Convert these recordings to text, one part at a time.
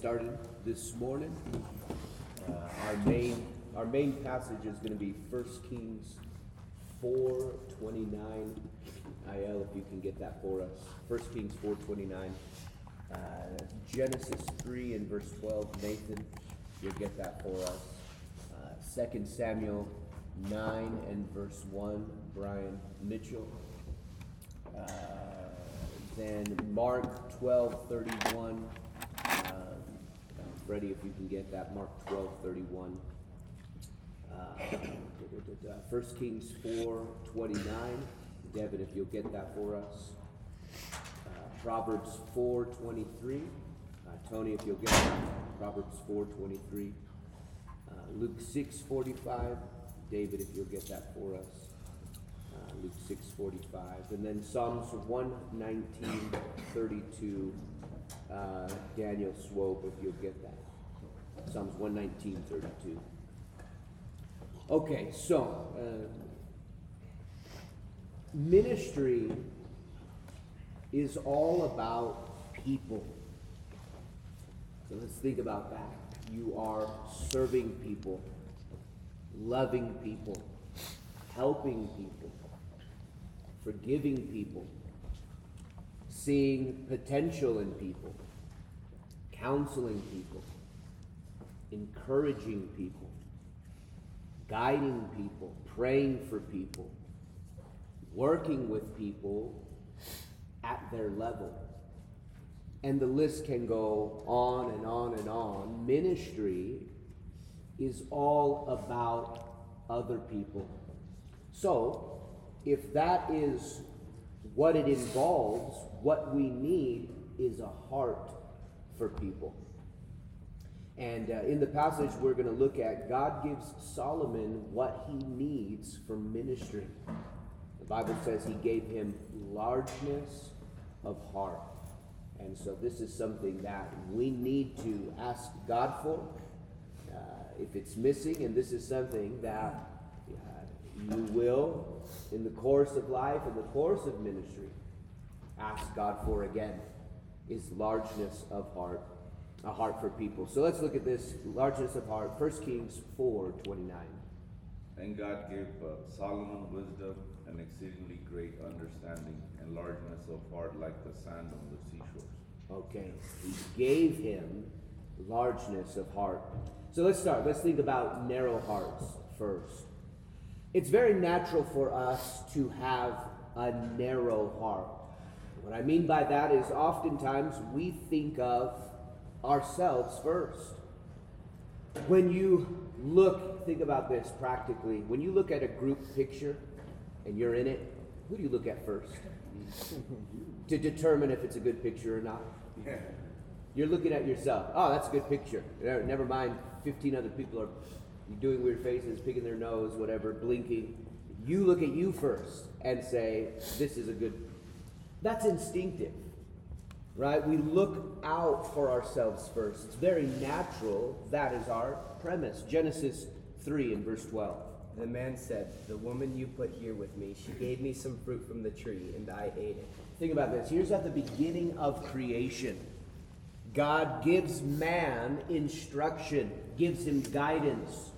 started this morning. Uh, our main our main passage is going to be 1 Kings 4:29. Il, if you can get that for us. 1 Kings 4:29. Uh, Genesis 3 and verse 12. Nathan, you'll get that for us. Uh, 2 Samuel 9 and verse 1. Brian Mitchell. Uh, then Mark 12:31. Uh, Freddie, if you can get that, Mark 12:31. Uh, 1 Kings 4:29. Devin, if you'll get that for us. Uh, Proverbs 4:23. Uh, Tony, if you'll get that. Proverbs 4:23. Uh, Luke 6:45. David, if you'll get that for us. Uh, Luke 6:45, and then Psalms 119:32. Uh, Daniel Swope, if you'll get that. Psalms 119:32. Okay, so uh, ministry is all about people. So let's think about that. You are serving people, loving people, helping people, forgiving people, seeing potential in people, counseling people, encouraging people, guiding people, praying for people, working with people at their level. And the list can go on and on and on. Ministry is all about other people. So, if that is what it involves, what we need is a heart for people. And uh, in the passage we're going to look at, God gives Solomon what he needs for ministry. The Bible says he gave him largeness of heart. And so this is something that we need to ask God for. Uh, if it's missing, and this is something that uh, you will, in the course of life, in the course of ministry, ask God for again, is largeness of heart, a heart for people. So let's look at this largeness of heart. 1 Kings 4 29. And God gave uh, Solomon wisdom and exceedingly great understanding and largeness of heart like the sand on the seashores. Okay, he gave him largeness of heart. So let's start. Let's think about narrow hearts first. It's very natural for us to have a narrow heart. What I mean by that is oftentimes we think of ourselves first. When you look, think about this practically. When you look at a group picture and you're in it, who do you look at first? to determine if it's a good picture or not. You're looking at yourself. Oh, that's a good picture. Never mind, 15 other people are doing weird faces, picking their nose, whatever, blinking. You look at you first and say, this is a good. That's instinctive, right? We look out for ourselves first. It's very natural. That is our premise. Genesis 3 and verse 12. The man said, The woman you put here with me, she gave me some fruit from the tree, and I ate it. Think about this. Here's at the beginning of creation. God gives man instruction, gives him guidance,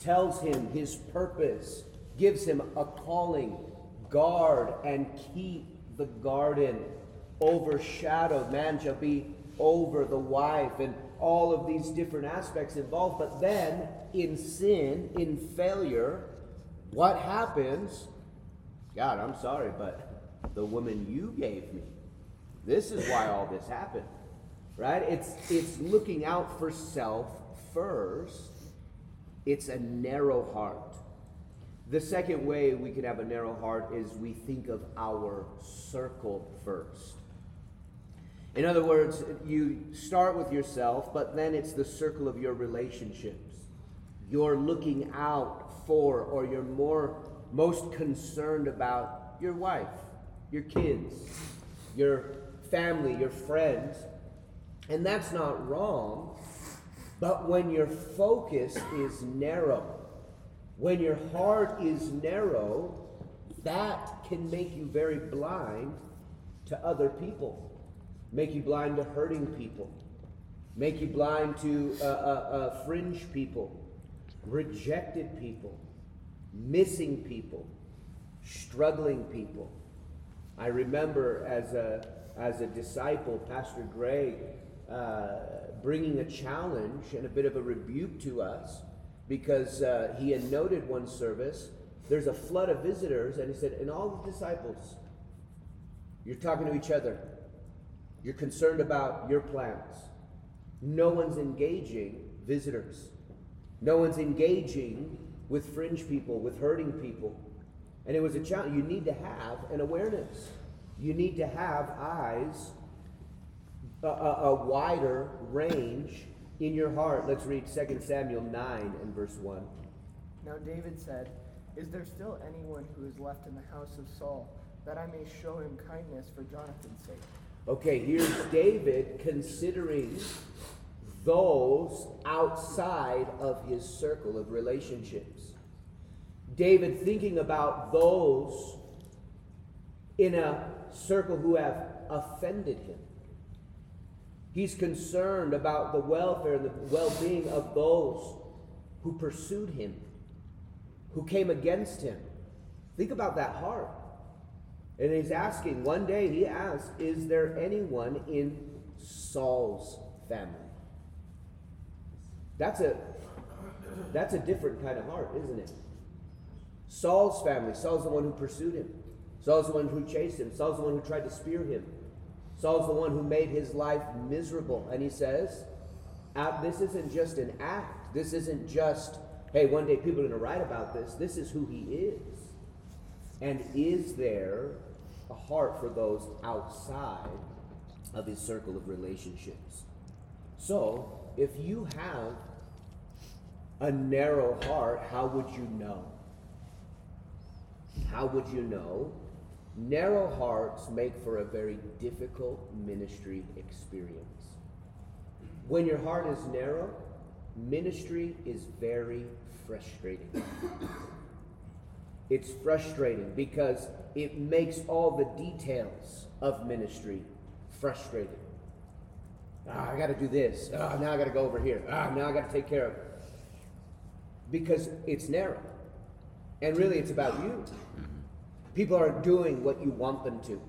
tells him his purpose, gives him a calling. Guard and keep the garden. Overshadowed. Man shall be over the wife, and all of these different aspects involved. But then, in sin, in failure, what happens? God, I'm sorry, but the woman you gave me. This is why all this happened. Right? It's it's looking out for self first. It's a narrow heart. The second way we can have a narrow heart is we think of our circle first. In other words, you start with yourself, but then it's the circle of your relationships. You're looking out for, or you're more most concerned about your wife, your kids, your family, your friends. And that's not wrong. But when your focus is narrow, when your heart is narrow, that can make you very blind to other people, make you blind to hurting people, make you blind to uh, uh, uh, fringe people, rejected people, missing people, struggling people. I remember as a, as a disciple, Pastor Greg uh, bringing a challenge and a bit of a rebuke to us because uh, he had noted one service there's a flood of visitors, and he said, and all the disciples, you're talking to each other. You're concerned about your plans. No one's engaging visitors. No one's engaging with fringe people, with hurting people. And it was a challenge. You need to have an awareness. You need to have eyes, a, a, a wider range in your heart. Let's read 2 Samuel 9 and verse 1. Now David said, Is there still anyone who is left in the house of Saul, that I may show him kindness for Jonathan's sake? Okay, here's David considering those outside of his circle of relationships. David thinking about those in a circle who have offended him. He's concerned about the welfare and the well being of those who pursued him, who came against him. Think about that heart. And he's asking, one day he asked, Is there anyone in Saul's family? That's a that's a different kind of heart, isn't it? Saul's family. Saul's the one who pursued him. Saul's the one who chased him. Saul's the one who tried to spear him. Saul's the one who made his life miserable. And he says, ah, this isn't just an act. This isn't just, hey, one day people are going to write about this. This is who he is. And is there a heart for those outside of his circle of relationships? So, if you have a narrow heart, how would you know? How would you know? Narrow hearts make for a very difficult ministry experience. When your heart is narrow, ministry is very frustrating. It's frustrating because it makes all the details of ministry frustrating. Ah, I got to do this. Ah, now I got to go over here. Ah, now I got to take care of it. Because it's narrow. And really, it's about you. People aren't doing what you want them to.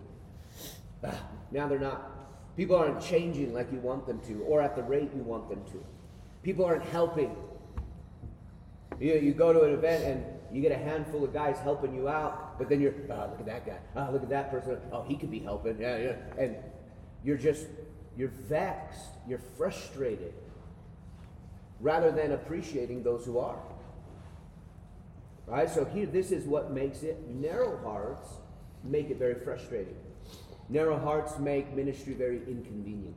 Ah, now they're not. People aren't changing like you want them to, or at the rate you want them to. People aren't helping. You, you go to an event and you get a handful of guys helping you out, but then you're, oh, look at that guy. Oh, look at that person. Oh, he could be helping. Yeah, yeah. And you're just, you're vexed. You're frustrated rather than appreciating those who are. Right? So here, this is what makes it. Narrow hearts make it very frustrating. Narrow hearts make ministry very inconvenient.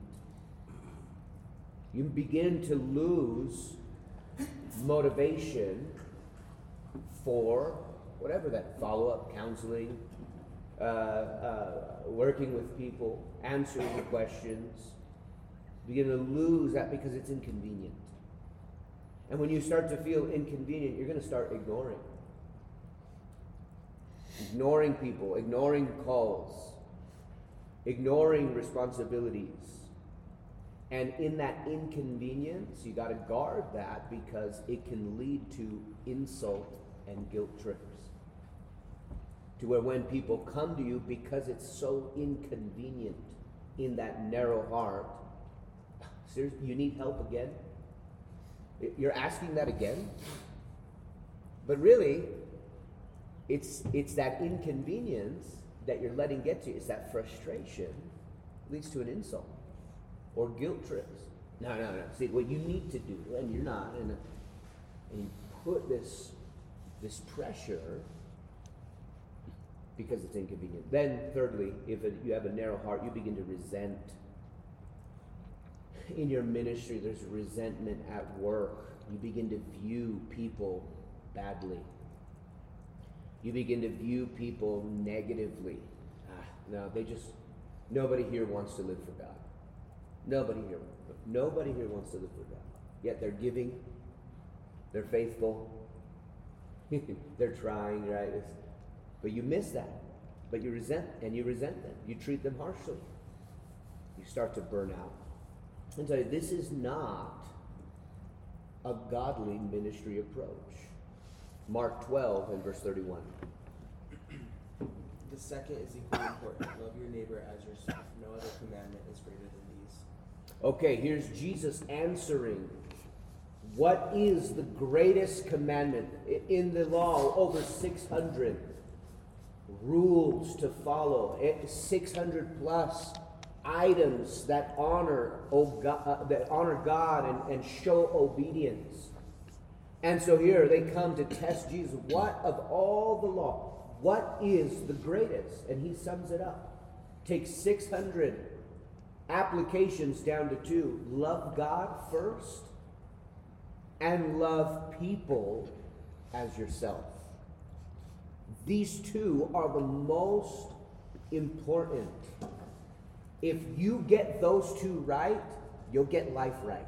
You begin to lose motivation for whatever that follow up counseling, uh, uh, working with people, answering the questions. Begin to lose that because it's inconvenient. And when you start to feel inconvenient, you're going to start ignoring ignoring people, ignoring calls, ignoring responsibilities. And in that inconvenience, you got to guard that because it can lead to insult and guilt trips. To where when people come to you because it's so inconvenient in that narrow heart, you need help again? You're asking that again? But really, it's, it's that inconvenience that you're letting get to. you. It's that frustration leads to an insult or guilt trips. No, no, no. See, what you need to do, and you're not, and, and you put this, this pressure because it's inconvenient. Then, thirdly, if it, you have a narrow heart, you begin to resent. In your ministry, there's resentment at work. You begin to view people badly you begin to view people negatively. Ah, no, they just, nobody here wants to live for God. Nobody here, nobody here wants to live for God. Yet they're giving, they're faithful, they're trying, right? It's, but you miss that. But you resent, and you resent them. You treat them harshly. You start to burn out. And so this is not a godly ministry approach. Mark 12 and verse 31. The second is equally important. Love your neighbor as yourself. No other commandment is greater than these. Okay, here's Jesus answering. What is the greatest commandment? In the law, over 600 rules to follow, eh, 600 plus items that honor, God, uh, that honor God and, and show obedience. And so here they come to test Jesus. What of all the law? What is the greatest? And he sums it up. Takes 600 applications down to two love God first and love people as yourself. These two are the most important. If you get those two right, you'll get life right.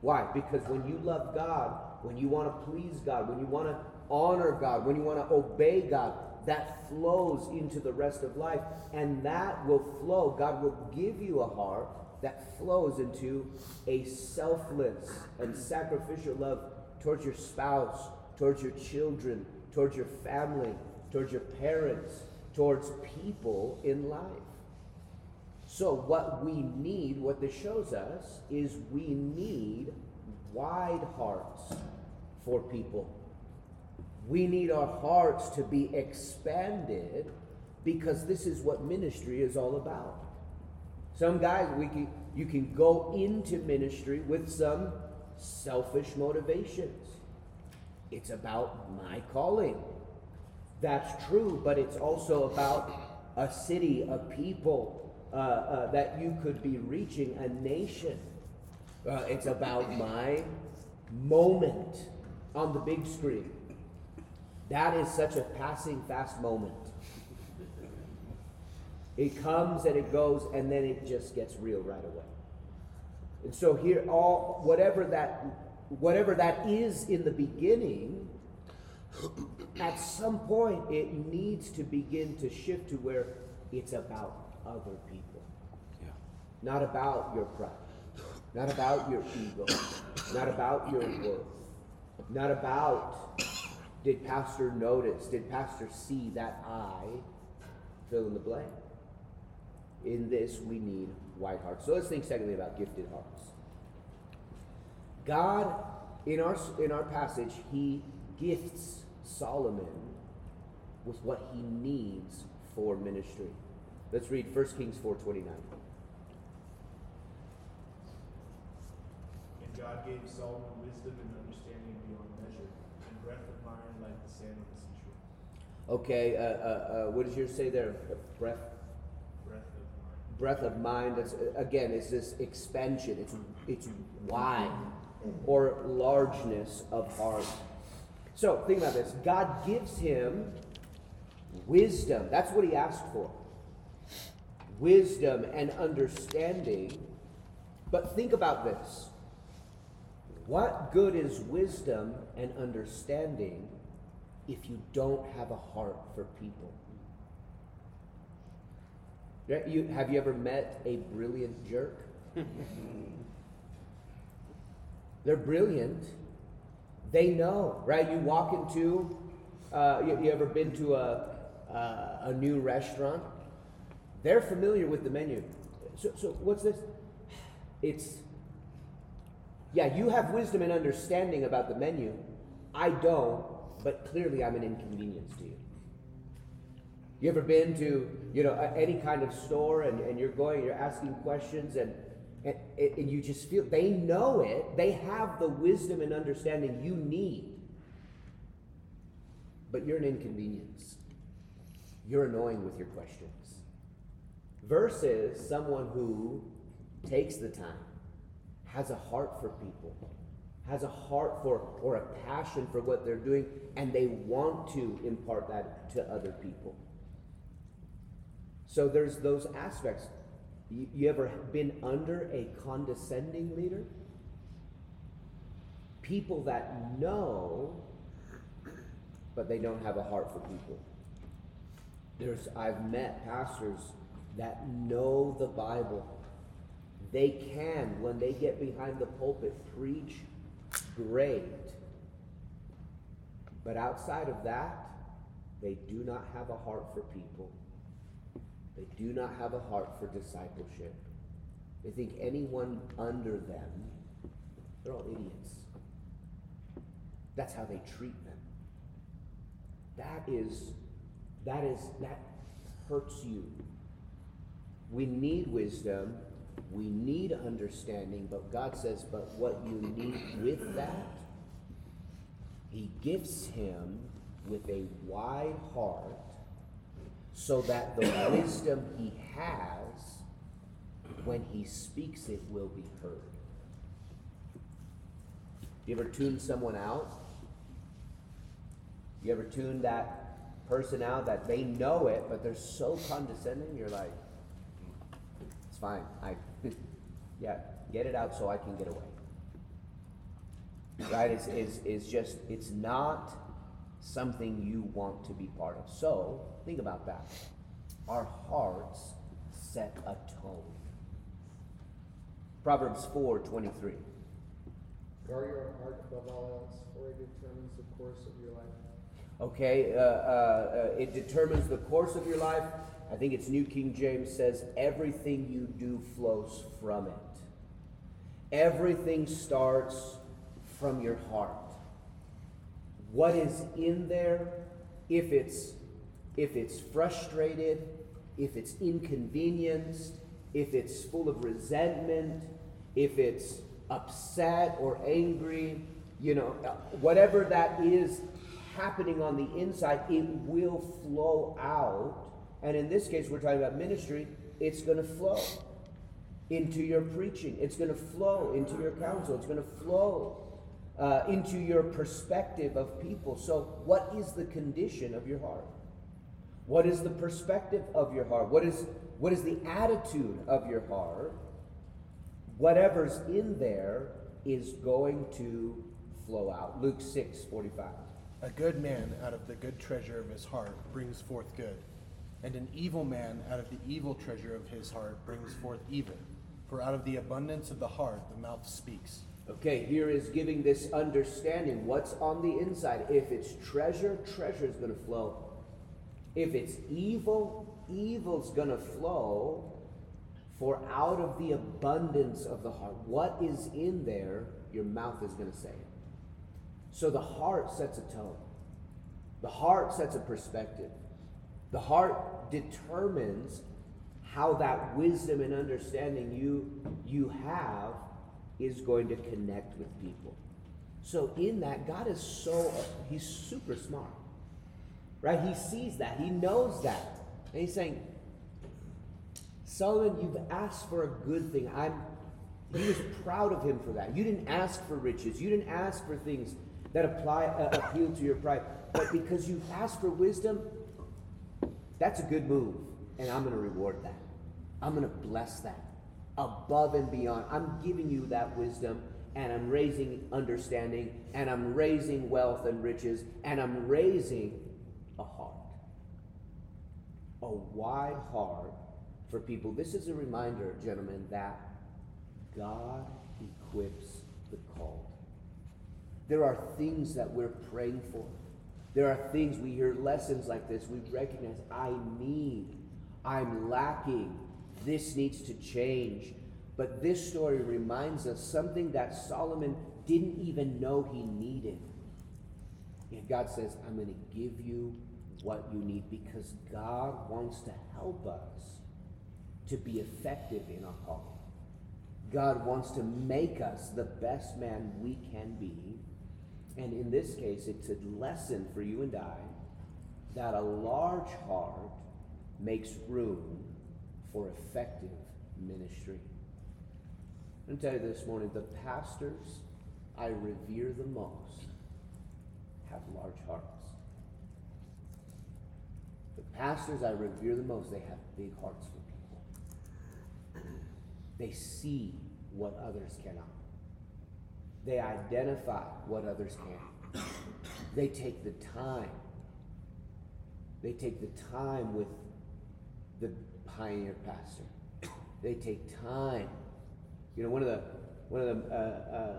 Why? Because when you love God, when you want to please God, when you want to honor God, when you want to obey God, that flows into the rest of life. And that will flow. God will give you a heart that flows into a selfless and sacrificial love towards your spouse, towards your children, towards your family, towards your parents, towards people in life. So, what we need, what this shows us, is we need wide hearts for people. We need our hearts to be expanded because this is what ministry is all about. Some guys, we can, you can go into ministry with some selfish motivations. It's about my calling. That's true, but it's also about a city, a people uh, uh, that you could be reaching, a nation. Uh, it's about my moment on the big screen. That is such a passing fast moment. It comes and it goes, and then it just gets real right away. And so here, all whatever that whatever that is in the beginning, at some point it needs to begin to shift to where it's about other people. Yeah. Not about your pride. Not about your ego. Not about your worth. Not about did pastor notice? Did pastor see that I fill in the blank? In this, we need white hearts. So let's think secondly about gifted hearts. God, in our in our passage, He gifts Solomon with what he needs for ministry. Let's read 1 Kings 4:29. And God gave Solomon wisdom and understanding beyond measure, and breadth of mind like the sand on the seashore. Okay, uh, uh, uh, what does yours say there? Breath, mind. breath of mind. That's uh, again, it's this expansion. It's it's wide or largeness of heart. So think about this. God gives him wisdom. That's what he asked for. Wisdom and understanding. But think about this. What good is wisdom and understanding if you don't have a heart for people? Yeah, You, have you ever met a brilliant jerk? They're brilliant. They know, right? You walk into, uh, you, you ever been to a, uh, a new restaurant? They're familiar with the menu. So, so what's this? It's, yeah, you have wisdom and understanding about the menu. I don't, but clearly I'm an inconvenience to you. You ever been to, you know, any kind of store and, and you're going, you're asking questions and, and, and you just feel, they know it. They have the wisdom and understanding you need. But you're an inconvenience. You're annoying with your questions. Versus someone who takes the time, has a heart for people, has a heart for or a passion for what they're doing, and they want to impart that to other people. So there's those aspects. You, you ever been under a condescending leader? People that know, but they don't have a heart for people. There's I've met pastors that know the Bible, They can, when they get behind the pulpit, preach great. But outside of that, they do not have a heart for people. They do not have a heart for discipleship. They think anyone under them, they're all idiots. That's how they treat them. That is, that is, that hurts you. We need wisdom, we need understanding, but God says, but what you need with that, He gives him with a wide heart so that the wisdom he has, when he speaks it, will be heard. You ever tune someone out? You ever tune that person out that they know it, but they're so condescending? You're like, it's fine. I, yeah, get it out so I can get away. Right? Is is just, it's not something you want to be part of. So, think about that. Our hearts set a tone. Proverbs 4 23. Guard your heart above all else, for it determines the course of your life. Okay, uh, uh, uh, it determines the course of your life. I think it's New King James says, everything you do flows from it. Everything starts from your heart. What is in there, if it's if it's frustrated, if it's inconvenienced, if it's full of resentment, if it's upset or angry, you know, uh, whatever that is happening on the inside, it will flow out. And in this case, we're talking about ministry, it's going to flow into your preaching, it's going to flow into your counsel, it's going to flow uh, into your perspective of people. So, what is the condition of your heart? What is the perspective of your heart? What is, what is the attitude of your heart? Whatever's in there is going to flow out. Luke 6 45. A good man out of the good treasure of his heart brings forth good, and an evil man out of the evil treasure of his heart brings forth evil. For out of the abundance of the heart the mouth speaks. Okay, here is giving this understanding what's on the inside. If it's treasure, treasure is going to flow. If it's evil, evil's going to flow. For out of the abundance of the heart, what is in there, your mouth is going to say. So the heart sets a tone, the heart sets a perspective. The heart determines how that wisdom and understanding you, you have is going to connect with people. So in that, God is so, he's super smart. Right? He sees that. He knows that. And he's saying, Solomon, you've asked for a good thing. I'm he was proud of him for that. You didn't ask for riches. You didn't ask for things that apply uh, appeal to your pride. But because you asked for wisdom, that's a good move. And I'm going to reward that. I'm going to bless that above and beyond. I'm giving you that wisdom and I'm raising understanding and I'm raising wealth and riches and I'm raising a heart. A wide heart for people. This is a reminder, gentlemen, that God equips the called. There are things that we're praying for. There are things we hear lessons like this. We recognize I need, I'm lacking, this needs to change. But this story reminds us something that Solomon didn't even know he needed. And God says, I'm going to give you what you need because God wants to help us to be effective in our calling. God wants to make us the best man we can be. And in this case, it's a lesson for you and I that a large heart makes room for effective ministry. I'm gonna tell you this morning the pastors I revere the most have large hearts. The pastors I revere the most, they have big hearts for people. They see what others cannot. They identify what others can. They take the time. They take the time with the pioneer pastor. They take time You know, one of the one of the uh, uh,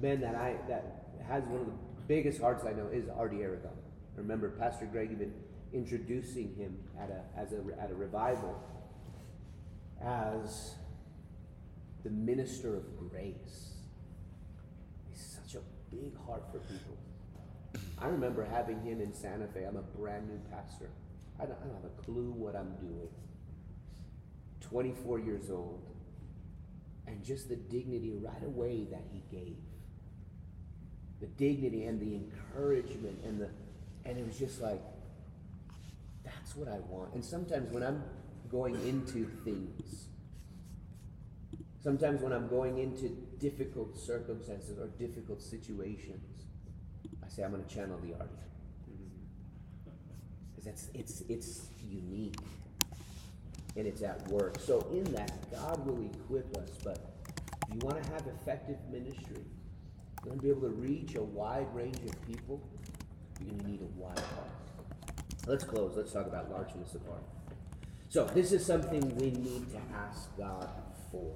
men that I that has one of the biggest hearts I know is Artie Aragon. I remember Pastor Greg even introducing him at a as a at a revival as the minister of grace. He's such a big heart for people. I remember having him in Santa Fe. I'm a brand new pastor. I don't, I don't have a clue what I'm doing. 24 years old. And just the dignity right away that he gave. The dignity and the encouragement and the and it was just like that's what I want. And sometimes when I'm going into things, sometimes when I'm going into difficult circumstances or difficult situations, I say I'm going to channel the art that's it's it's unique and it's at work. So in that, God will equip us. But if you want to have effective ministry, you want to be able to reach a wide range of people. You're going to need a wide heart. Let's close. Let's talk about largeness of heart. So this is something we need to ask God for.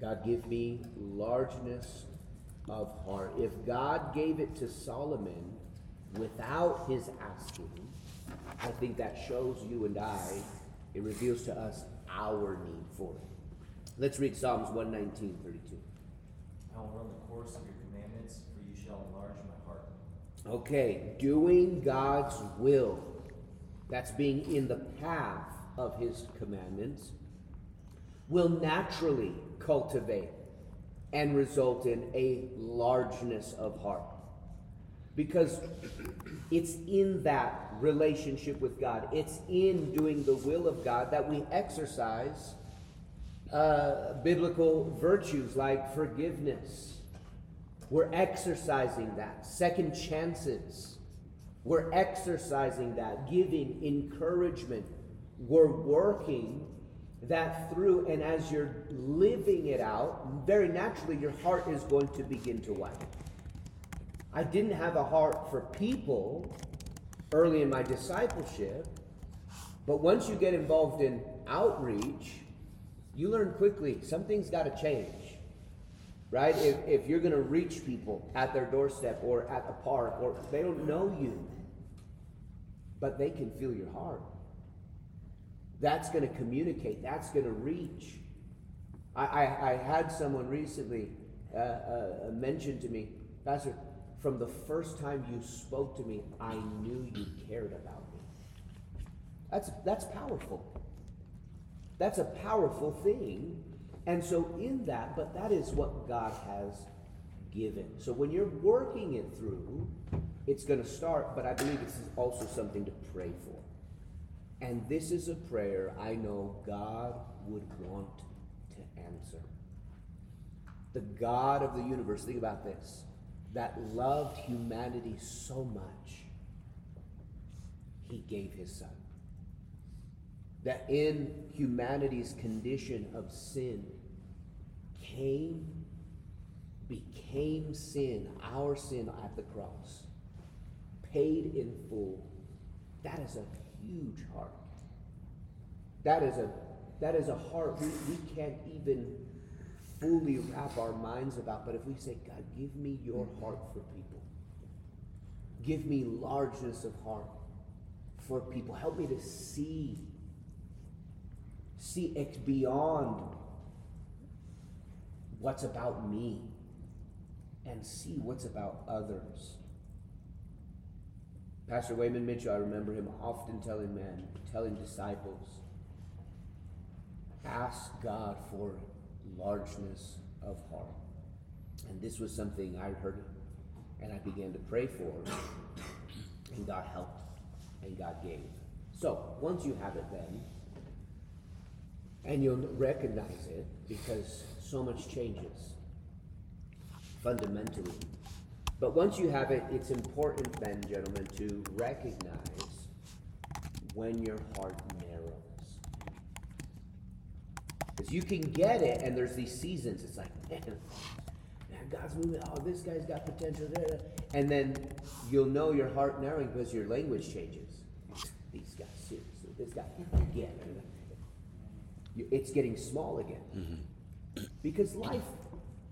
God, give me largeness of heart. If God gave it to Solomon without his asking, I think that shows you and I, it reveals to us our need for it. Let's read Psalms 119, 32. I will run the course of your commandments, for you shall enlarge my heart. Okay, doing God's will. That's being in the path of his commandments will naturally cultivate and result in a largeness of heart. Because it's in that relationship with God, it's in doing the will of God that we exercise uh, biblical virtues like forgiveness. We're exercising that. Second chances. We're exercising that. Giving encouragement. We're working that through, and as you're living it out, very naturally your heart is going to begin to widen. I didn't have a heart for people early in my discipleship, but once you get involved in outreach, you learn quickly something's got to change. Right? If, if you're going to reach people at their doorstep or at the park, or they don't know you, but they can feel your heart. That's going to communicate, that's going to reach. I, I, I, had someone recently uh, uh, mention to me, Pastor, from the first time you spoke to me, I knew you cared about me. That's, that's powerful. That's a powerful thing. And so, in that, but that is what God has given. So, when you're working it through, it's going to start, but I believe this is also something to pray for. And this is a prayer I know God would want to answer. The God of the universe, think about this, that loved humanity so much, he gave his son that in humanity's condition of sin came, became sin, our sin at the cross, paid in full. That is a huge heart. That is a that is a heart we, we can't even fully wrap our minds about. But if we say, God, give me your heart for people. Give me largeness of heart for people. Help me to see see it beyond what's about me and see what's about others. Pastor Wayman Mitchell, I remember him often telling men, telling disciples, ask God for largeness of heart. And this was something I heard and I began to pray for, and God helped and God gave. So, once you have it, then, and you'll recognize it because so much changes fundamentally. But once you have it, it's important then, gentlemen, to recognize when your heart. Because you can get it, and there's these seasons. It's like, man, man God's moving. Oh, this guy's got potential. There, and then you'll know your heart narrowing because your language changes. These guys, seriously, this guy again it's getting small again. Mm-hmm. Because life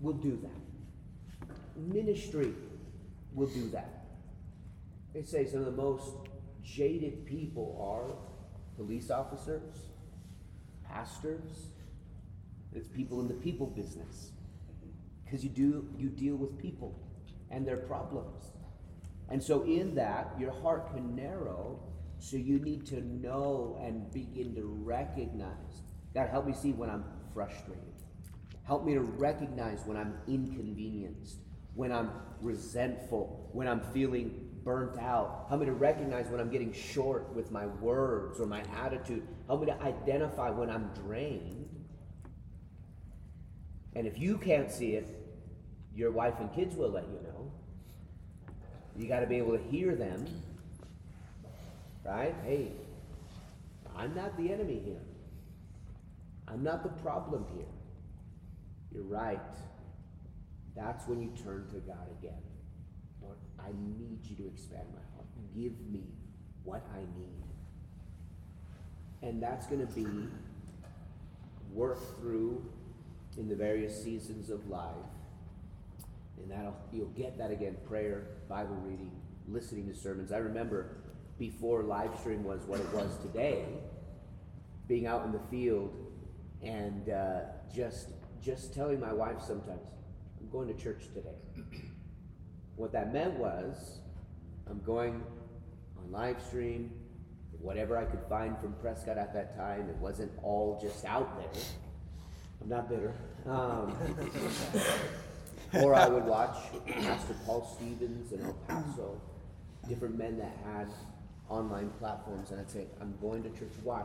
will do that. Ministry will do that. They say some of the most jaded people are police officers, pastors, it's people in the people business. Because you do you deal with people and their problems. And so in that, your heart can narrow, so you need to know and begin to recognize. God help me see when I'm frustrated. Help me to recognize when I'm inconvenienced, when I'm resentful, when I'm feeling burnt out. Help me to recognize when I'm getting short with my words or my attitude. Help me to identify when I'm drained. And if you can't see it, your wife and kids will let you know. You got to be able to hear them. Right? Hey, I'm not the enemy here. I'm not the problem here. You're right. That's when you turn to God again. Lord, I need you to expand my heart. Give me what I need. And that's going to be work through in the various seasons of life. And that'll you'll get that again, prayer, Bible reading, listening to sermons. I remember before live stream was what it was today, being out in the field and uh, just just telling my wife sometimes, I'm going to church today. What that meant was, I'm going on live stream, whatever I could find from Prescott at that time. It wasn't all just out there. I'm not bitter. Um, or I would watch Pastor Paul Stevens in El Paso, different men that had online platforms, and I'd say, I'm going to church. Why?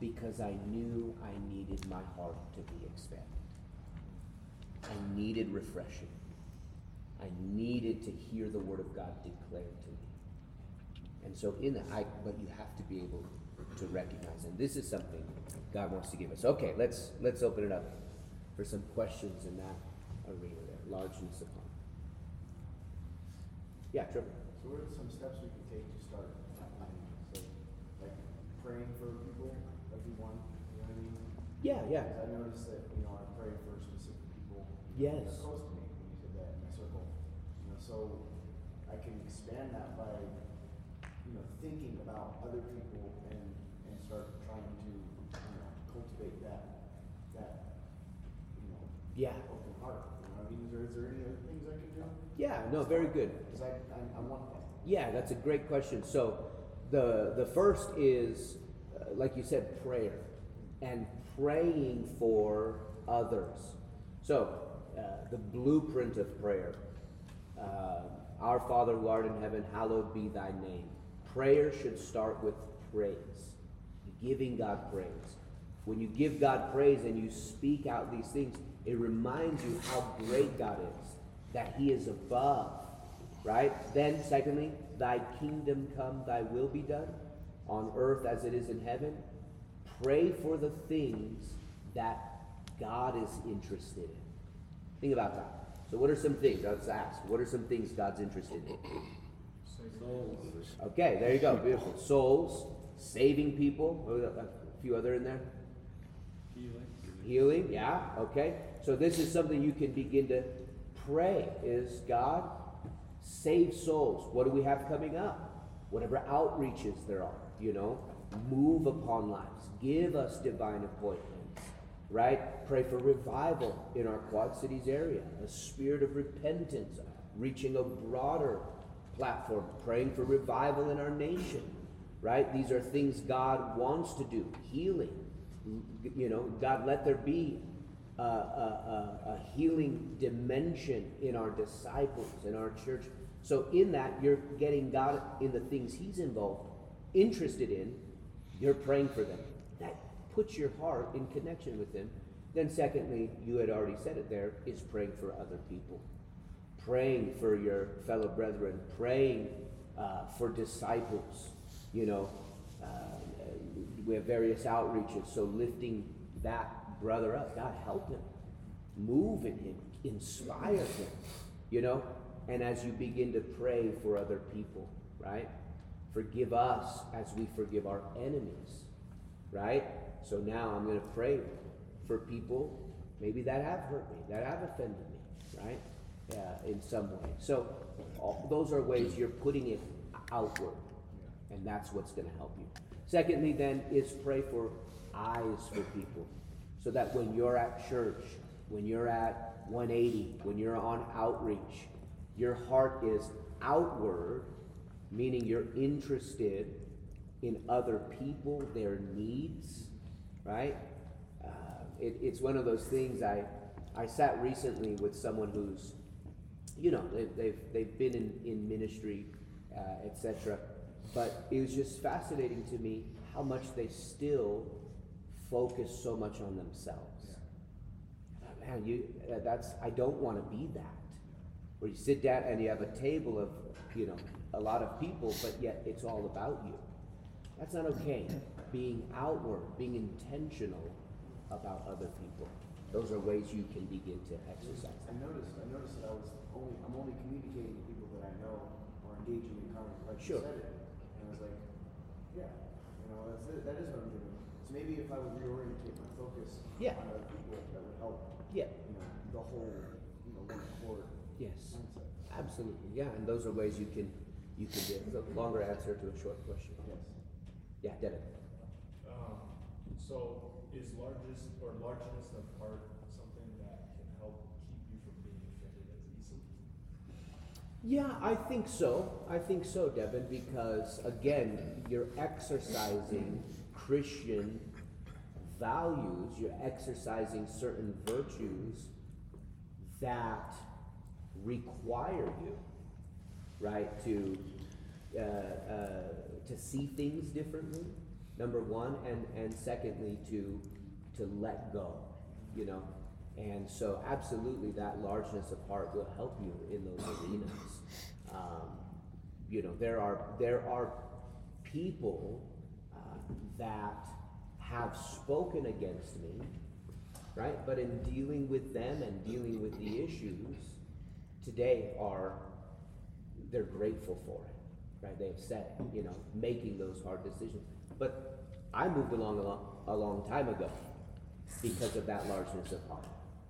Because I knew I needed my heart to be expanded. I needed refreshing. I needed to hear the word of God declared to me. And so in that, I but you have to be able to recognize, and this is something God wants to give us. Okay, let's let's open it up for some questions in that arena there. Largeness upon. Yeah, Trevor. So what are some steps we can take to start? So like praying for people, everyone, you know what I mean? Yeah, yeah. I noticed that, you know, I pray for specific people. Yes. That close to me, when you said that, in my circle. You know, so I can expand that by, you know, thinking about other people and start trying to, you know, cultivate that, that, you know, Yeah. open heart. You know what I mean? Is there, is there any other things I can do? Yeah, no, very good. Cause I, I, I want that. Yeah, that's a great question. So, the the first is, uh, like you said, prayer, and praying for others. So, uh, the blueprint of prayer. Uh, Our Father who art in heaven, hallowed be thy name. Prayer should start with praise, giving God praise. When you give God praise and you speak out these things, it reminds you how great God is, that He is above, right? Then, secondly, thy kingdom come, thy will be done on earth as it is in heaven. Pray for the things that God is interested in. Think about that. So, what are some things? Let's ask. What are some things God's interested in? Souls. Okay, there you go. Beautiful. Souls, saving people. What was that? A few other in there? Healing. Healing, yeah, okay. So this is something you can begin to pray is God, save souls. What do we have coming up? Whatever outreaches there are, you know, move upon lives. Give us divine appointments, right? Pray for revival in our Quad Cities area, a spirit of repentance, reaching a broader platform, praying for revival in our nation, right? These are things God wants to do, healing. You know, God, let there be a, a, a, healing dimension in our disciples, in our church. So, in that, you're getting God in the things He's involved, interested in, you're praying for them. That puts your heart in connection with Him. Then, secondly, you had already said it there, is praying for other people. Praying for your fellow brethren, praying uh, for disciples, you know. Uh, we have various outreaches, so lifting that brother up. God, help him. Move in him. Inspire him. You know? And as you begin to pray for other people, right? Forgive us as we forgive our enemies, right? So now I'm going to pray for people maybe that have hurt me, that have offended me, right? Uh, in some way. So all, those are ways you're putting it outward, and that's what's going to help you. Secondly, then, is pray for eyes for people, so that when you're at church, when you're at 180, when you're on outreach, your heart is outward, meaning you're interested in other people, their needs, right? Uh, it, it's one of those things. I, I sat recently with someone who's, you know, they, they've, they've been in, in ministry, uh, etc. But it was just fascinating to me how much they still focus so much on themselves. Uh, Man, you, that's, I don't want to be that. Where you sit down and you have a table of, you know, a lot of people, but yet it's all about you. That's not okay. Being outward, being intentional about other people. Those are ways you can begin to exercise. I noticed, I noticed that I was only, I'm only communicating to people that I know or engaging in conversation, like you said Sure. Said it. And I was like, yeah, you know, that's it, that is what I'm doing. So maybe if I would reorientate my focus Yeah. on other people, that would help, Yeah. you know, the whole, you know, one accord Yes. mindset. Absolutely. Yeah, and those are ways you can you can get a longer answer to a short question. Yes. Yeah, Devin. Um, so is largest or largeness of heart something that can help keep you from being offended as easily? Yeah, I think so. I think so, Devin, because again, you're exercising Christian values, you're exercising certain virtues that require you, right, to uh, uh, to see things differently. Number one, and and secondly, to to let go, you know. And so, absolutely, that largeness of heart will help you in those arenas. Um, you know, there are there are people uh, that have spoken against me, right? But in dealing with them and dealing with the issues today, are they're grateful for it, right? They have said you know, making those hard decisions. But I moved along a long, a long time ago because of that largeness of heart.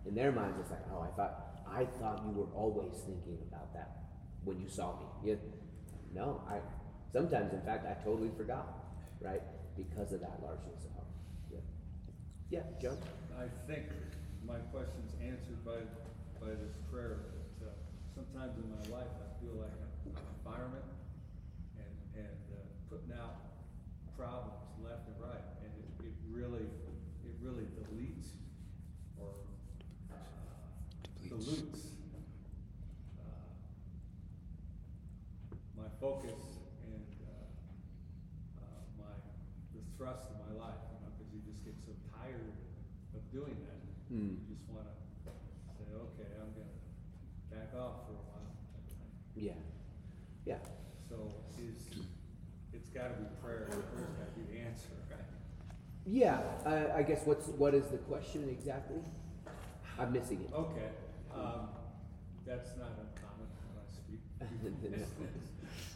In their minds, it's like, oh, I thought, I thought you were always thinking about that when you saw me. You, no, I. Sometimes, in fact, I totally forgot, right? Because of that largeness of heart. Yeah. Yeah, Joe. I think my question's answered by, by this prayer, that, uh, sometimes in my life, I feel like I'm and, and, uh, putting out problems left and right, and it, it really, it really deletes or, uh, dilutes, uh, my focus and, uh, uh, my, the thrust of my life, you know, cause you just get so tired of doing that. Hmm. You just wanna say, okay, I'm gonna back off for a while. Yeah. Yeah. So is, it's gotta be prayer, prayer's gotta be the answer, right? Yeah. I, I guess what's what is the question exactly? I'm missing it. Okay, um, that's not uncommon when I speak.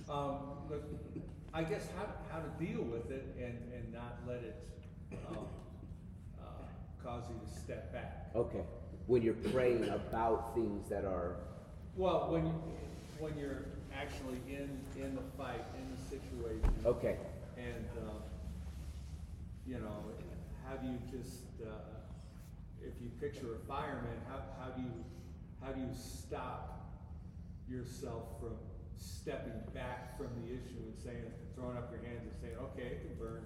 Um, look, I guess how, how to deal with it and, and not let it, um, uh, cause you to step back. Okay. When you're praying about things that are Well, when you, when you're actually in, in the fight, in the situation. okay. And, um, you know, how do you just, uh, if you picture a fireman, how, how do you, how do you stop yourself from stepping back from the issue and saying, throwing up your hands and saying, okay, it can burn?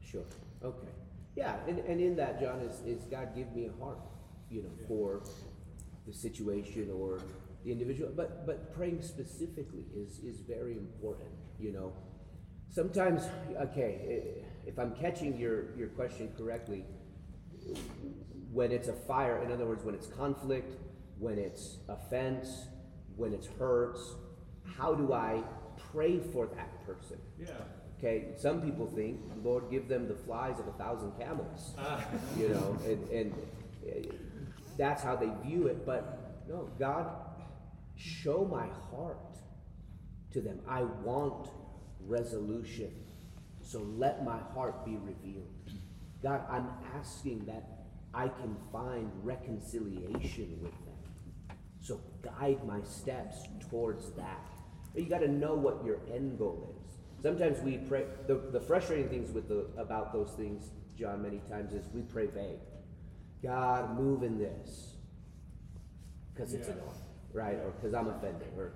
Sure. Okay. Yeah, and, and in that, John, is, is God give me a heart, you know, Yeah. for the situation or the individual. But but praying specifically is is very important. You know, sometimes okay, if I'm catching your your question correctly, when it's a fire, in other words, when it's conflict, when it's offense, when it's hurts, how do I pray for that person? Yeah. Okay, some people think, Lord, give them the flies of a thousand camels. Ah. You know, and, and uh, that's how they view it. But no, God, show my heart to them. I want resolution. So let my heart be revealed. God, I'm asking that I can find reconciliation with them. So guide my steps towards that. But you got to know what your end goal is. Sometimes we pray. The, the frustrating things with the about those things, John, many times is we pray vague. God, move in this because it's Yeah. annoying, right? Or because I'm offended, or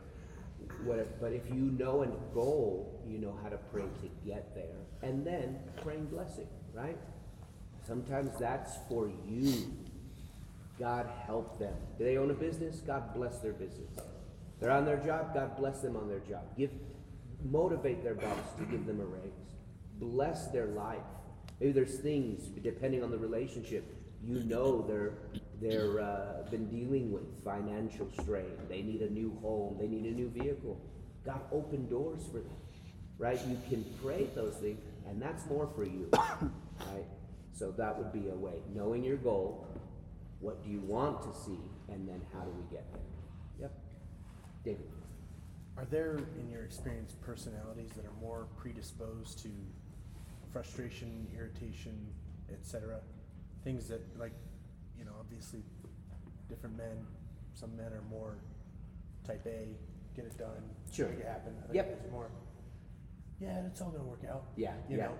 whatever. But if you know a goal, you know how to pray to get there, and then praying blessing, right? Sometimes that's for you. God help them. Do they own a business? God bless their business. They're on their job. God bless them on their job. Give, motivate their boss to give them a raise. Bless their life. Maybe there's things depending on the relationship. You know they're they're uh, been dealing with financial strain. They need a new home. They need a new vehicle. God open doors for them, right? You can pray those things, and that's more for you, right? So that would be a way. Knowing your goal, what do you want to see, and then how do we get there? Yep. David. Are there, in your experience, personalities that are more predisposed to frustration, irritation, etc.? Things that, like, you know, obviously, different men. Some men are more type A, get it done, Sure. make it happen. Other Yep. guys are more. Yeah, it's all gonna work out. Yeah, You yeah. know.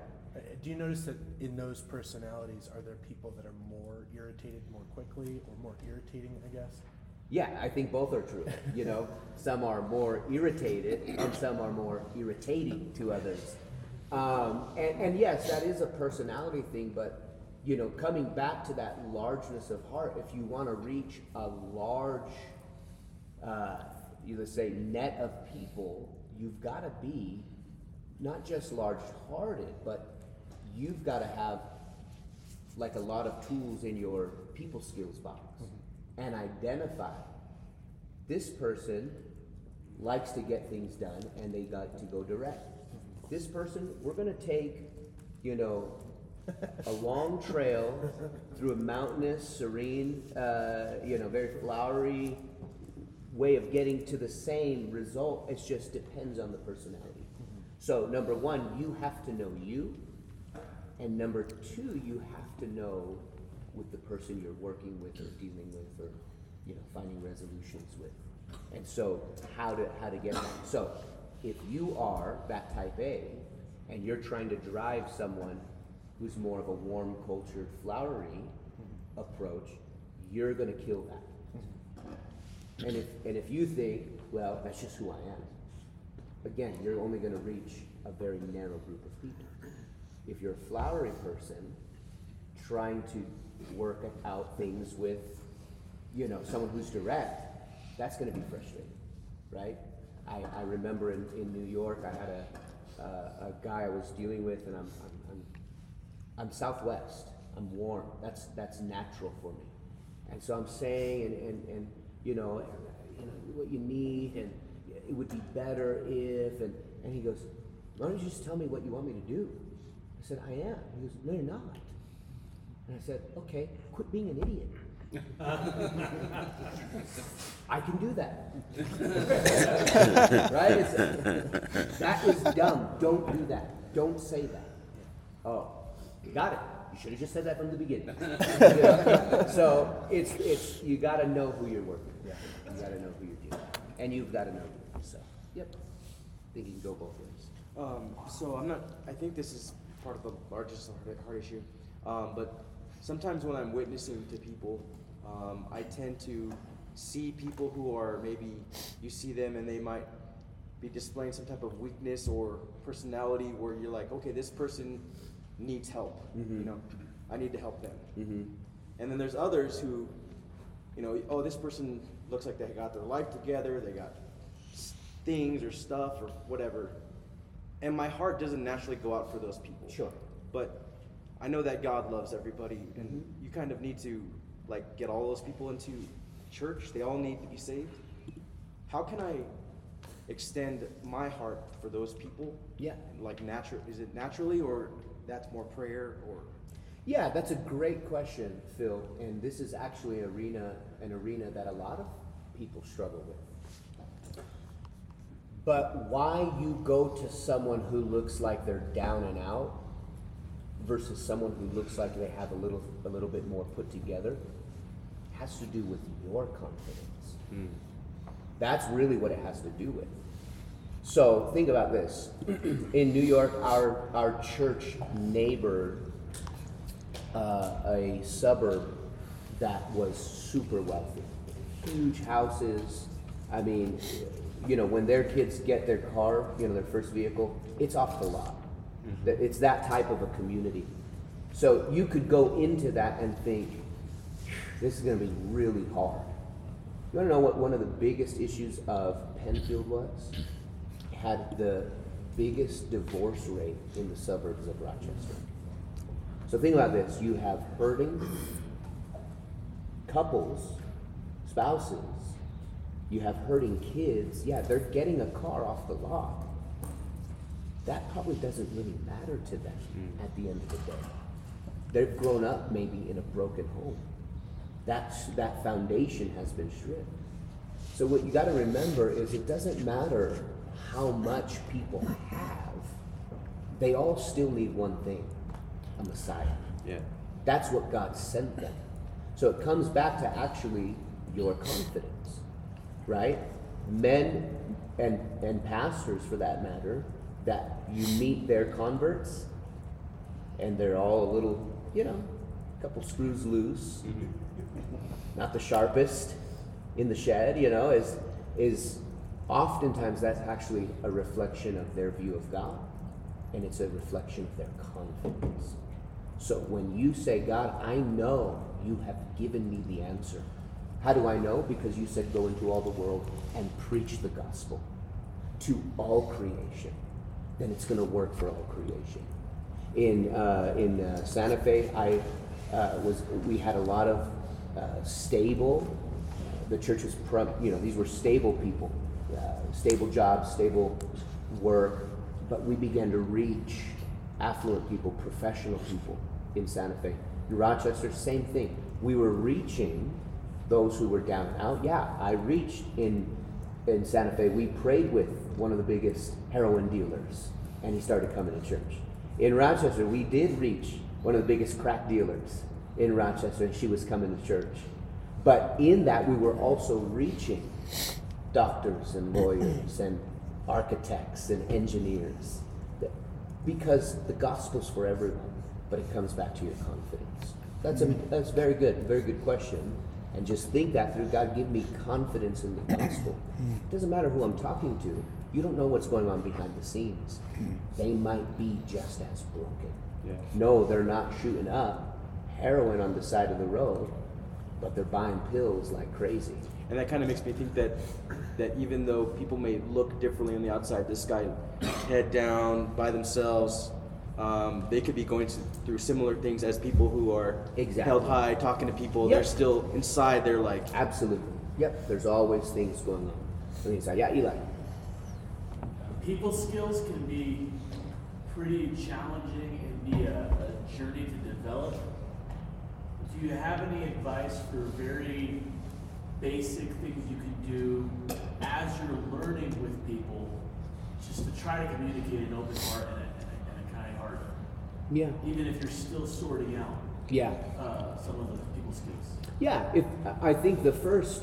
Do you notice that in those personalities, are there people that are more irritated more quickly or more irritating? I guess. Yeah, I think both are true. You know, some are more irritated and some are more irritating to others. Um, and, and yes, that is a personality thing, but you know, coming back to that largeness of heart, if you want to reach a large, uh, you let's say, net of people, you've got to be not just large-hearted, but you've got to have like a lot of tools in your people skills box mm-hmm. and identify this person likes to get things done and they got to go direct. Mm-hmm. This person, we're going to take, you know, a long trail through a mountainous, serene, uh, you know, very flowery way of getting to the same result. It just depends on the personality. Mm-hmm. So, number one, you have to know you. And number two, you have to know with the person you're working with or dealing with or, you know, finding resolutions with. And so how to, how to get that. So if you are that type A and you're trying to drive someone who's more of a warm, cultured, flowery approach, you're gonna kill that. And if, and if you think, well, that's just who I am, again, you're only gonna reach a very narrow group of people. If you're a flowery person, trying to work out things with, you know, someone who's direct, that's gonna be frustrating, right? I, I remember in, in New York, I had a, uh, a guy I was dealing with, and I'm, I'm, I'm, I'm Southwest, I'm warm, that's, that's natural for me. And so I'm saying, and, and, and, you know, you know, what you need, and it would be better if, and, and he goes, why don't you just tell me what you want me to do? I said, I am. He goes, no, you're not. And I said, okay, quit being an idiot. I can do that. right? It's, that is dumb. Don't do that. Don't say that. Oh, you got it. You should have just said that from the beginning. You know? So it's it's you got to know who you're working with. You got to know who you're dealing with, and you've got to know yourself. Yep. I think you can go both ways. Um, so I'm not, I think this is part of the largest heart, heart issue. Um, but sometimes when I'm witnessing to people, um, I tend to see people who are maybe, you see them and they might be displaying some type of weakness or personality where you're like, okay, this person needs help. You know, I need to help them. Mm-hmm. And then there's others who, you know, oh, this person looks like they got their life together, they got things or stuff or whatever. And my heart doesn't naturally go out for those people. Sure. But I know that God loves everybody, and Mm-hmm. you kind of need to like get all those people into church. They all need to be saved. How can I extend my heart for those people? Yeah. Like natural? Is it naturally, or that's more prayer, or? Yeah, that's a great question, Phil. And this is actually an arena, an arena that a lot of people struggle with. But why you go to someone who looks like they're down and out, versus someone who looks like they have a little a little bit more put together has to do with your confidence. That's really what it has to do with. So think about this. In New York, our our church neighbor uh, a suburb that was super wealthy, huge houses. I mean, you know, when their kids get their car, you know, their first vehicle, it's off the lot. Mm-hmm. That It's that type of a community. So you could go into that and think, this is going to be really hard. You want to know what one of the biggest issues of Penfield was? Had the biggest divorce rate in the suburbs of Rochester. So think about this you have hurting couples, spouses, you have hurting kids. Yeah, they're getting a car off the lot. That probably doesn't really matter to them mm. at the end of the day. They've grown up maybe in a broken home. That's, that foundation has been stripped. So what you got to remember is it doesn't matter how much people have, they all still need one thing a Messiah. Yeah. That's what God sent them. So it comes back to actually your confidence, right? Men and, and pastors, for that matter, that you meet their converts and they're all a little, you know, a couple screws loose, mm-hmm. not the sharpest in the shed, you know, is, is oftentimes that's actually a reflection of their view of God and it's a reflection of their confidence. So when you say, God, I know you have given me the answer. How do I know? Because you said, go into all the world and preach the gospel to all creation. Then it's going to work for all creation. In, uh, in uh, Santa Fe, I uh, was, we had a lot of uh, stable, the church was, you know, these were stable people, uh, stable jobs, stable work, but we began to reach affluent people, professional people in Santa Fe. In Rochester, same thing. We were reaching those who were down and out. Yeah, I reached in in Santa Fe. We prayed with one of the biggest heroin dealers, and he started coming to church. In Rochester, we did reach one of the biggest crack dealers in Rochester, and she was coming to church. But in that, we were also reaching doctors and lawyers and architects and engineers because the gospel's for everyone but it comes back to your confidence that's a that's very good very good question and just think that through. God give me confidence in the gospel. It doesn't matter who i'm talking to. You don't know what's going on behind the scenes. They might be just as broken. Yeah. no they're not shooting up heroin on the side of the road but they're buying pills like crazy. And that kind of makes me think that that even though people may look differently on the outside, this guy head down by themselves, um, they could be going to, through similar things as people who are Exactly. held high, talking to people. Yep. They're still inside. They're like, Absolutely. Yep. There's always things going on. On the inside. Yeah, Eli. People skills can be pretty challenging and be a, a journey to develop. Do you have any advice for very basic things you can do as you're learning with people, just to try to communicate an open heart and a, and a, and a kind heart, Yeah. even if you're still sorting out Yeah. uh, some of the people's skills? Yeah. If I think the first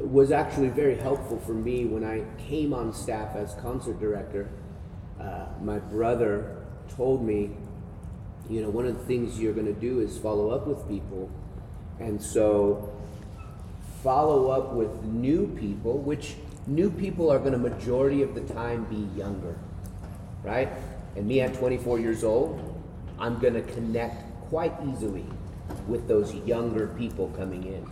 was actually very helpful for me when I came on staff as concert director. Uh, my brother told me, you know, one of the things you're going to do is follow up with people, and so follow up with new people, which new people are going to majority of the time be younger, right? And me at 24 years old, I'm going to connect quite easily with those younger people coming in.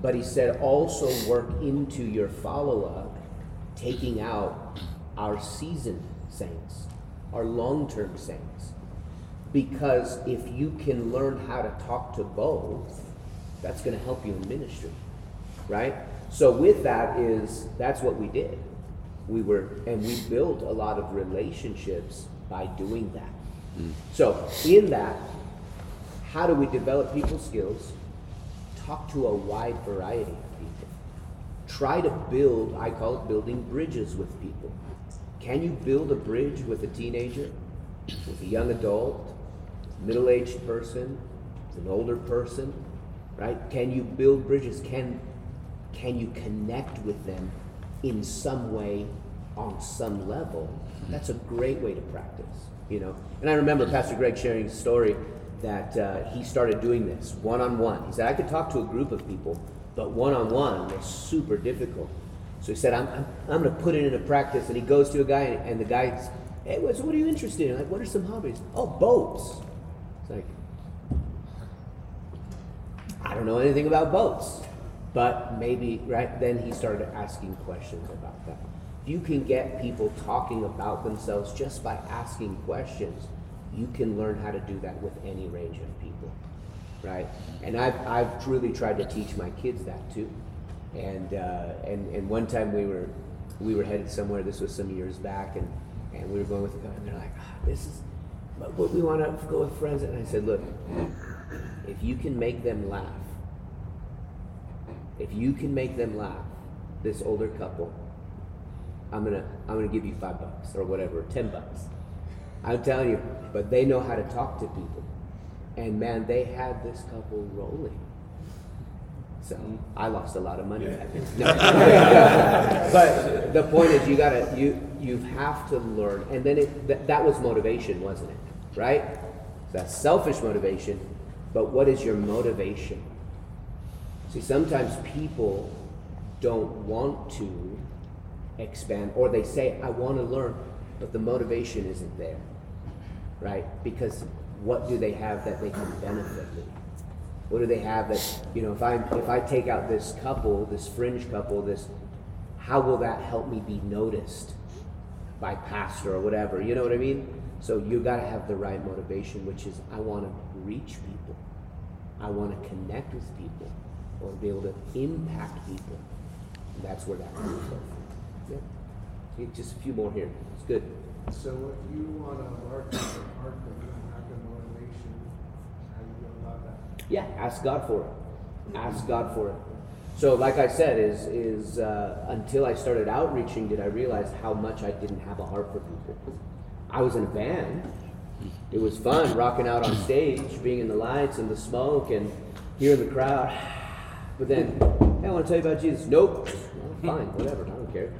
But he said also work into your follow up, taking out our seasoned saints, our long term saints. Because if you can learn how to talk to both, that's going to help you in ministry, right? So with that is that's what we did. We were and we built a lot of relationships by doing that. So in that, how do we develop people's skills? Talk to a wide variety of people. Try to build, I call it building bridges with people. Can you build a bridge with a teenager, with a young adult, middle-aged person, it's an older person, right? Can you build bridges? Can can you connect with them in some way on some level? That's a great way to practice, you know. And I remember Pastor Greg sharing a story that uh, he started doing this one-on-one. He said I could talk to a group of people, but one-on-one was super difficult. So he said, I'm, I'm, I'm going to put it into practice. And he goes to a guy, and, and the guy's, hey, so what are you interested in? Like, what are some hobbies? Oh, boats. It's like, I don't know anything about boats. But maybe, right, then he started asking questions about that. You can get people talking about themselves just by asking questions. You can learn how to do that with any range of people, right? And I've, I've truly tried to teach my kids that too. And, uh, and, and one time we were, we were headed somewhere, this was some years back, and, and we were going with a guy, and they're like, ah, this is, but we want to go with friends. And I said, look, if you can make them laugh, if you can make them laugh, this older couple, I'm gonna I'm gonna give you five bucks or whatever, ten bucks. I'm telling you, but they know how to talk to people. And man, they had this couple rolling. So I lost a lot of money. No. but the point is you gotta you you have to learn and then it th- that was motivation, wasn't it? Right? That's selfish motivation, but what is your motivation? See, sometimes people don't want to expand, or they say, I want to learn, but the motivation isn't there, right? Because what do they have that they can benefit me? What do they have that, you know, if I, if I take out this couple, this fringe couple, this, how will that help me be noticed by pastor or whatever? You know what I mean? So you got to have the right motivation, which is I want to reach people. I want to connect with people or be able to impact people. And that's where that comes from. Just a few more here. It's good. So if you want to mark your you don't have the motivation, how do you go about that? Yeah, ask God for it. Ask God for it. So, like I said, is is uh, until I started outreaching, did I realize how much I didn't have a heart for people. I was in a band. It was fun rocking out on stage, being in the lights and the smoke, and hearing the crowd. But then, hey, I want to tell you about Jesus. Nope. Well, fine, whatever. Care.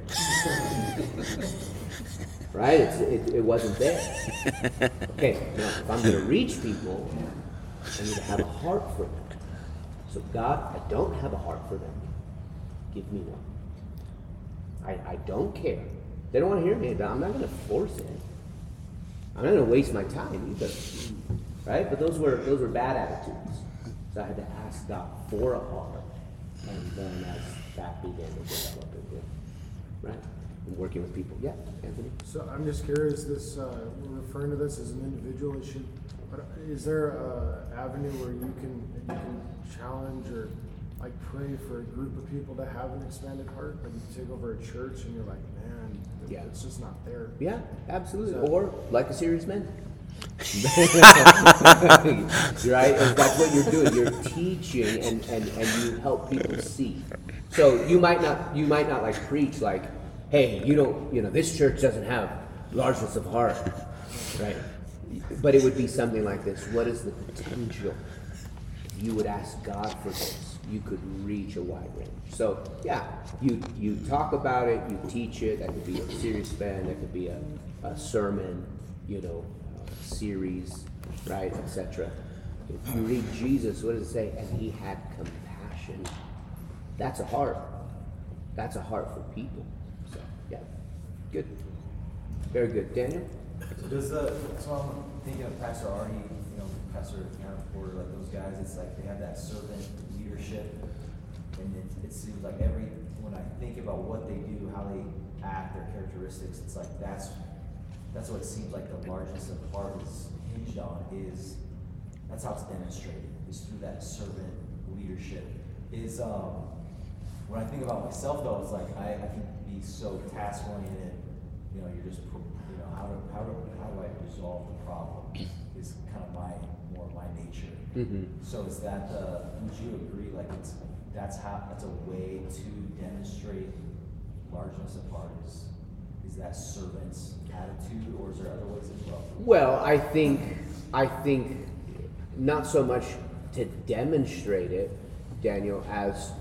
right? It, it wasn't there. Okay, now if I'm going to reach people, I need to have a heart for them. So, God, I don't have a heart for them. Give me one. I, I don't care. They don't want to hear me, but I'm not going to force it. I'm not going to waste my time either. Right? But those were those were bad attitudes. So I had to ask God for a heart. And then as that began to develop it, right? And working with people. Yeah, Anthony? So I'm just curious, this, uh, we're referring to this as an individual issue, but is there a avenue where you can, you can challenge or like pray for a group of people to have an expanded heart? Like you take over a church and you're like, man, Yeah. it's just not there. Yeah, absolutely. So- Or like a serious man. right? That's what you're doing. You're teaching and, and, and you help people see. So you might not you might not like preach like, hey, you don't you know, this church doesn't have largeness of heart. Right? But it would be something like this. What is the potential? You would ask God for this, you could reach a wide range. So yeah, you you talk about it, you teach it. That could be a serious band, that could be a, a sermon, you know, series, right, etc. If you read Jesus, what does it say? And he had compassion. That's a heart. That's a heart for people. So yeah, good, very good. Daniel. So does the, so I'm thinking of Pastor Arnie, you know, Pastor Karen Porter, like those guys, it's like they have that servant leadership. And it, it seems like every, when I think about what they do, how they act, their characteristics, it's like that's, that's what it seems like the largest of heart is hinged on is, that's how it's demonstrated, is through that servant leadership. Is, um, when I think about myself though, it's like I, I can be so task oriented, you know, you're just, you know, how do, how do, how do I resolve the problem is kind of my, more my nature. Mhm. So is that the, would you agree, like it's, that's how, that's a way to demonstrate largeness of heart is, is that servant's attitude or is there other ways as well? Well, I think I think not so much to demonstrate it, Daniel, as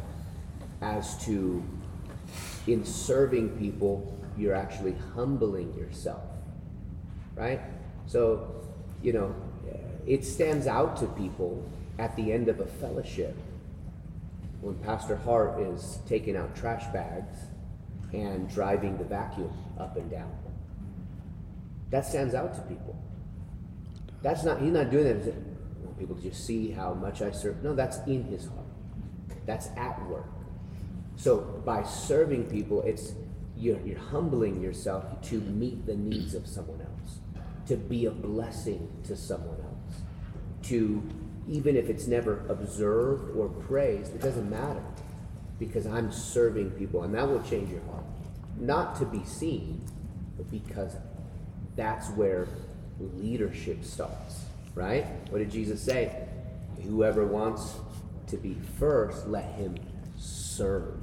as to in serving people, you're actually humbling yourself. Right? So, you know, it stands out to people at the end of a fellowship when Pastor Hart is taking out trash bags and driving the vacuum up and down. That stands out to people. That's not, he's not doing that. People just see how much I serve. No, that's in his heart. That's at work. So by serving people, it's you're, you're humbling yourself to meet the needs of someone else, to be a blessing to someone else, to even if it's never observed or praised, it doesn't matter because I'm serving people, and that will change your heart. Not to be seen, but because that's where leadership starts, right? What did Jesus say? Whoever wants to be first, let him serve.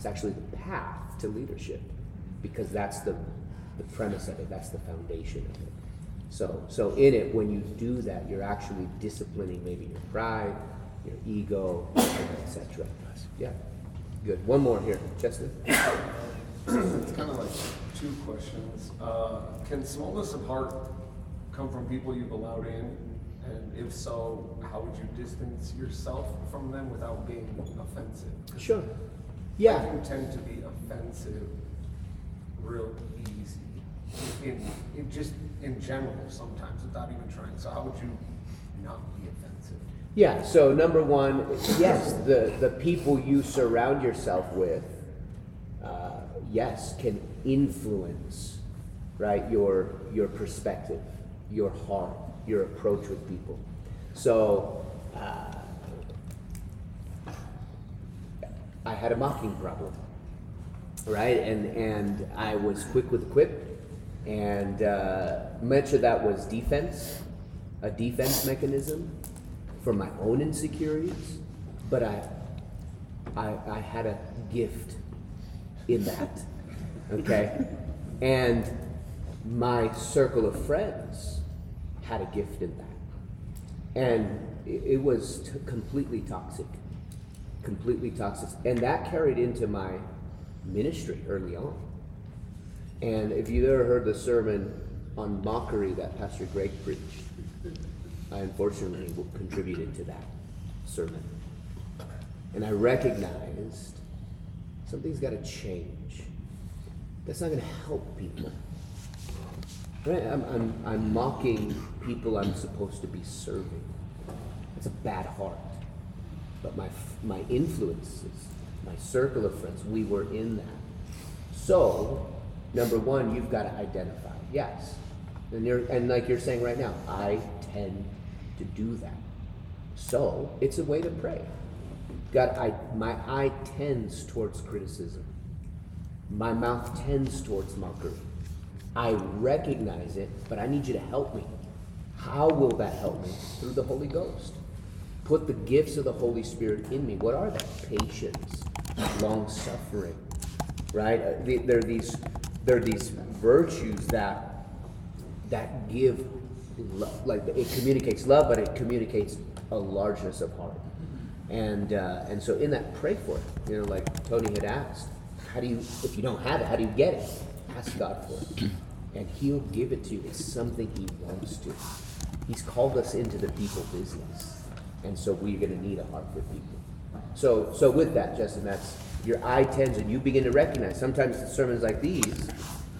It's actually the path to leadership because that's the, the premise of it, that's the foundation of it. So, so in it, when you do that, you're actually disciplining maybe your pride, your ego, etc. Yeah, good. One more here, Justin. It's kind of like two questions. Uh, can smallness of heart come from people you've allowed in? And if so, how would you distance yourself from them without being offensive? Sure. Yeah. I tend to be offensive real easy. In, in just in general sometimes without even trying. So how would you not be offensive? Yeah, so number one, yes, the, the people you surround yourself with, uh, yes, can influence, right, your, your perspective, your heart, your approach with people. So, uh, I had a mocking problem, right? And, and I was quick with the quip, and uh, much of that was defense, a defense mechanism for my own insecurities, but I, I, I had a gift in that, okay? and my circle of friends had a gift in that. And it, was t- completely toxic, completely toxic. And that carried into my ministry early on. And if you've ever heard the sermon on mockery that Pastor Greg preached, I unfortunately contributed to that sermon. And I recognized something's got to change. That's not going to help people. Right? I'm, I'm, I'm mocking people I'm supposed to be serving. That's a bad heart. But my, my influences, my circle of friends, we were in that. So, number one, you've got to identify. Yes. And, you're, and like you're saying right now, I tend to do that. So, it's a way to pray. God, I, my eye tends towards criticism. My mouth tends towards mockery. I recognize it, but I need you to help me. How will that help me? Through the Holy Ghost. Put the gifts of the Holy Spirit in me. What are they? Patience, long suffering, right? Uh, the- There are these, there are these virtues that that give love. Like it communicates love, but it communicates a largeness of heart. And uh, and so in that, pray for it. You know, like Tony had asked, how do you, if you don't have it, how do you get it? Ask God for it, and He'll give it to you. It's something He wants to. He's called us into the people business, and so we're going to need a heart for people. So so with that, Justin, that's your eye tends, and you begin to recognize. Sometimes sermons like these,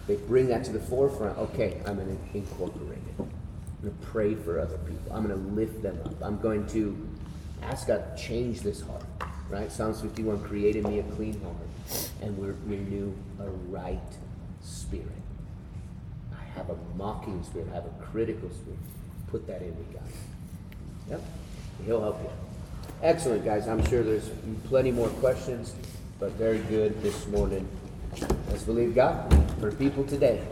they bring that to the forefront. Okay, I'm going to incorporate it. I'm going to pray for other people. I'm going to lift them up. I'm going to ask God to change this heart. Right? Psalms 51 created me a clean heart and we renew a right spirit. I have a mocking spirit. I have a critical spirit. Put that in me, God. Yep. He'll help you. Excellent, guys. I'm sure there's plenty more questions, but very good this morning. Let's believe God for people today.